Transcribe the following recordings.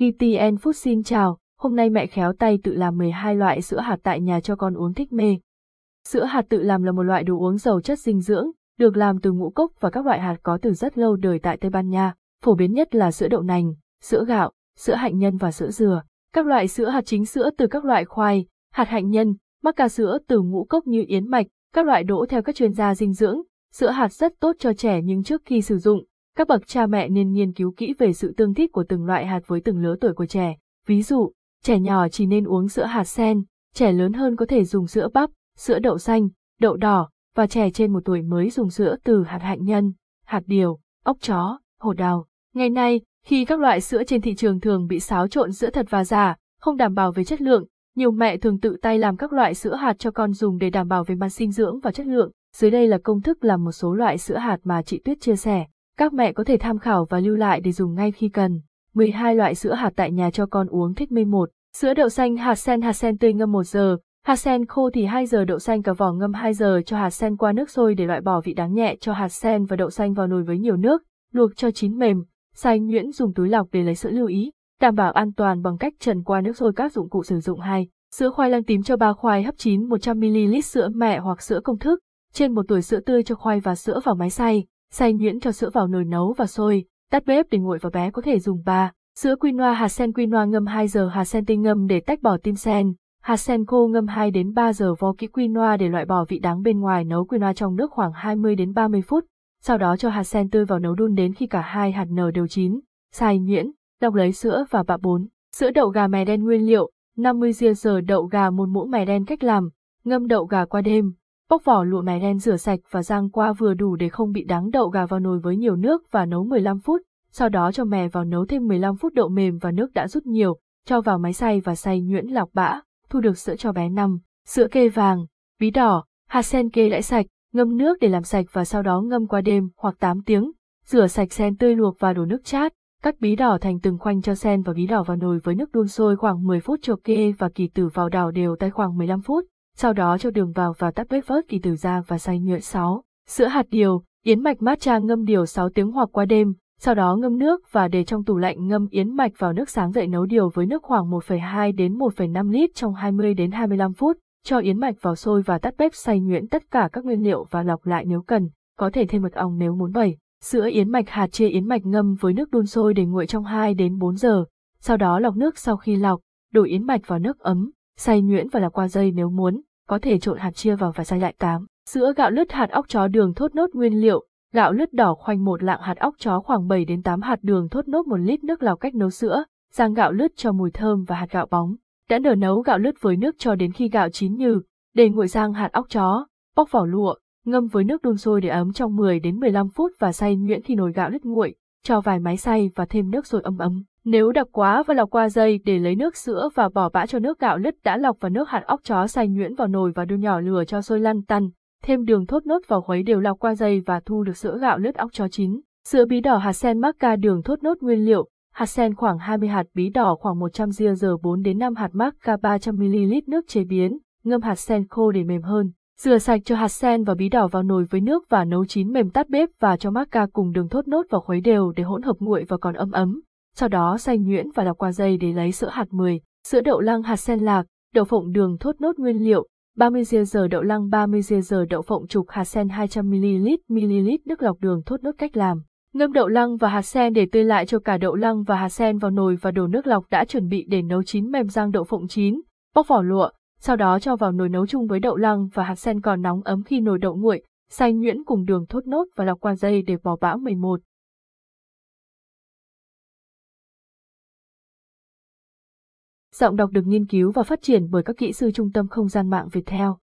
GTN Food xin chào, hôm nay mẹ khéo tay tự làm 12 loại sữa hạt tại nhà cho con uống thích mê. Sữa hạt tự làm là một loại đồ uống giàu chất dinh dưỡng, được làm từ ngũ cốc và các loại hạt có từ rất lâu đời tại Tây Ban Nha, phổ biến nhất là sữa đậu nành, sữa gạo, sữa hạnh nhân và sữa dừa. Các loại sữa hạt chính sữa từ các loại khoai, hạt hạnh nhân, mắc cà sữa từ ngũ cốc như yến mạch, các loại đỗ theo các chuyên gia dinh dưỡng. Sữa hạt rất tốt cho trẻ nhưng trước khi sử dụng, các bậc cha mẹ nên nghiên cứu kỹ về sự tương thích của từng loại hạt với từng lứa tuổi của trẻ. Ví dụ, trẻ nhỏ chỉ nên uống sữa hạt sen, trẻ lớn hơn có thể dùng sữa bắp, sữa đậu xanh, đậu đỏ, và trẻ trên một tuổi mới dùng sữa từ hạt hạnh nhân, hạt điều, ốc chó, hồ đào. Ngày nay, khi các loại sữa trên thị trường thường bị xáo trộn sữa thật và giả, không đảm bảo về chất lượng, nhiều mẹ thường tự tay làm các loại sữa hạt cho con dùng để đảm bảo về mặt dinh dưỡng và chất lượng. Dưới đây là công thức làm một số loại sữa hạt mà chị Tuyết chia sẻ. Các mẹ có thể tham khảo và lưu lại để dùng ngay khi cần. 12 loại sữa hạt tại nhà cho con uống thích mê một. Sữa đậu xanh hạt sen hạt sen tươi ngâm 1 giờ, hạt sen khô thì 2 giờ đậu xanh cả vỏ ngâm 2 giờ cho hạt sen qua nước sôi để loại bỏ vị đắng nhẹ cho hạt sen và đậu xanh vào nồi với nhiều nước, luộc cho chín mềm, xay nhuyễn dùng túi lọc để lấy sữa lưu ý, đảm bảo an toàn bằng cách trần qua nước sôi các dụng cụ sử dụng hai Sữa khoai lang tím cho ba khoai hấp chín 100ml sữa mẹ hoặc sữa công thức, trên một tuổi sữa tươi cho khoai và sữa vào máy xay, xay nhuyễn cho sữa vào nồi nấu và sôi, tắt bếp để nguội và bé có thể dùng 3. Sữa quinoa hạt sen quinoa ngâm 2 giờ hạt sen tinh ngâm để tách bỏ tim sen, hạt sen khô ngâm 2 đến 3 giờ vo kỹ quinoa để loại bỏ vị đắng bên ngoài nấu quinoa trong nước khoảng 20 đến 30 phút, sau đó cho hạt sen tươi vào nấu đun đến khi cả hai hạt nở đều chín, xay nhuyễn, đọc lấy sữa và bạ 4. Sữa đậu gà mè đen nguyên liệu, 50 g giờ đậu gà một muỗng mè đen cách làm, ngâm đậu gà qua đêm, bóc vỏ lụa mè đen rửa sạch và rang qua vừa đủ để không bị đắng đậu gà vào nồi với nhiều nước và nấu 15 phút, sau đó cho mè vào nấu thêm 15 phút đậu mềm và nước đã rút nhiều, cho vào máy xay và xay nhuyễn lọc bã, thu được sữa cho bé năm. Sữa kê vàng, bí đỏ, hạt sen kê đãi sạch, ngâm nước để làm sạch và sau đó ngâm qua đêm hoặc 8 tiếng, rửa sạch sen tươi luộc và đổ nước chát, cắt bí đỏ thành từng khoanh cho sen và bí đỏ vào nồi với nước đun sôi khoảng 10 phút cho kê và kỳ tử vào đảo đều tay khoảng 15 phút, sau đó cho đường vào và tắt bếp vớt kỳ tử ra và xay nhuyễn 6. Sữa hạt điều, yến mạch matcha ngâm điều 6 tiếng hoặc qua đêm, sau đó ngâm nước và để trong tủ lạnh ngâm yến mạch vào nước sáng dậy nấu điều với nước khoảng 1,2 đến 1,5 lít trong 20 đến 25 phút, cho yến mạch vào sôi và tắt bếp xay nhuyễn tất cả các nguyên liệu và lọc lại nếu cần, có thể thêm mật ong nếu muốn bảy. Sữa yến mạch hạt chia yến mạch ngâm với nước đun sôi để nguội trong 2 đến 4 giờ, sau đó lọc nước sau khi lọc, đổ yến mạch vào nước ấm, xay nhuyễn và lọc qua dây nếu muốn, có thể trộn hạt chia vào và xay lại tám Sữa gạo lứt hạt óc chó đường thốt nốt nguyên liệu, gạo lứt đỏ khoanh một lạng hạt óc chó khoảng 7 đến 8 hạt đường thốt nốt 1 lít nước lọc cách nấu sữa, rang gạo lứt cho mùi thơm và hạt gạo bóng. Đã nở nấu gạo lứt với nước cho đến khi gạo chín như, để nguội rang hạt óc chó, bóc vỏ lụa, ngâm với nước đun sôi để ấm trong 10 đến 15 phút và xay nhuyễn khi nồi gạo lứt nguội, cho vài máy xay và thêm nước sôi ấm ấm. Nếu đặc quá và lọc qua dây để lấy nước sữa và bỏ bã cho nước gạo lứt đã lọc và nước hạt óc chó xay nhuyễn vào nồi và đun nhỏ lửa cho sôi lăn tăn, thêm đường thốt nốt vào khuấy đều lọc qua dây và thu được sữa gạo lứt óc chó chín. Sữa bí đỏ hạt sen maca đường thốt nốt nguyên liệu, hạt sen khoảng 20 hạt bí đỏ khoảng 100 ria giờ 4 đến 5 hạt maca 300ml nước chế biến, ngâm hạt sen khô để mềm hơn. Rửa sạch cho hạt sen và bí đỏ vào nồi với nước và nấu chín mềm tắt bếp và cho maca cùng đường thốt nốt vào khuấy đều để hỗn hợp nguội và còn ấm ấm. Sau đó xay nhuyễn và lọc qua dây để lấy sữa hạt 10, sữa đậu lăng hạt sen lạc, đậu phộng đường thốt nốt nguyên liệu, 30 giờ đậu lăng 30 giờ đậu phộng trục hạt sen 200ml ml nước lọc đường thốt nốt cách làm. Ngâm đậu lăng và hạt sen để tươi lại cho cả đậu lăng và hạt sen vào nồi và đổ nước lọc đã chuẩn bị để nấu chín mềm rang đậu phộng chín, bóc vỏ lụa, sau đó cho vào nồi nấu chung với đậu lăng và hạt sen còn nóng ấm khi nồi đậu nguội, xay nhuyễn cùng đường thốt nốt và lọc qua dây để bỏ bão 11. Giọng đọc được nghiên cứu và phát triển bởi các kỹ sư Trung tâm Không gian mạng Việt Theo.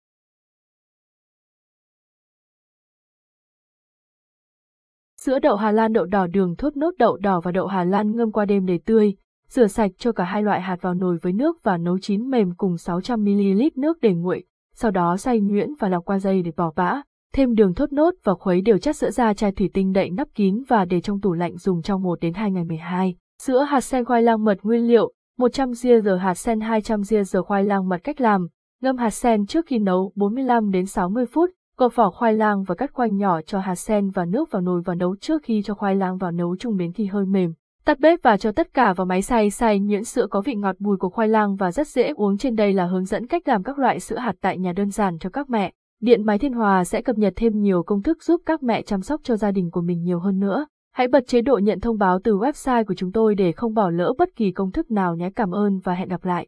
Sữa đậu Hà Lan đậu đỏ đường thốt nốt đậu đỏ và đậu Hà Lan ngâm qua đêm để tươi, Rửa sạch cho cả hai loại hạt vào nồi với nước và nấu chín mềm cùng 600ml nước để nguội, sau đó xay nhuyễn và lọc qua dây để bỏ bã. Thêm đường thốt nốt và khuấy đều chất sữa ra chai thủy tinh đậy nắp kín và để trong tủ lạnh dùng trong 1 đến 2 ngày 12. Sữa hạt sen khoai lang mật nguyên liệu, 100 g hạt sen 200 g khoai lang mật cách làm, ngâm hạt sen trước khi nấu 45 đến 60 phút, gọt vỏ khoai lang và cắt khoanh nhỏ cho hạt sen và nước vào nồi và nấu trước khi cho khoai lang vào nấu chung đến khi hơi mềm Tắt bếp và cho tất cả vào máy xay xay nhuyễn sữa có vị ngọt mùi của khoai lang và rất dễ uống trên đây là hướng dẫn cách làm các loại sữa hạt tại nhà đơn giản cho các mẹ. Điện Máy Thiên Hòa sẽ cập nhật thêm nhiều công thức giúp các mẹ chăm sóc cho gia đình của mình nhiều hơn nữa. Hãy bật chế độ nhận thông báo từ website của chúng tôi để không bỏ lỡ bất kỳ công thức nào nhé. Cảm ơn và hẹn gặp lại.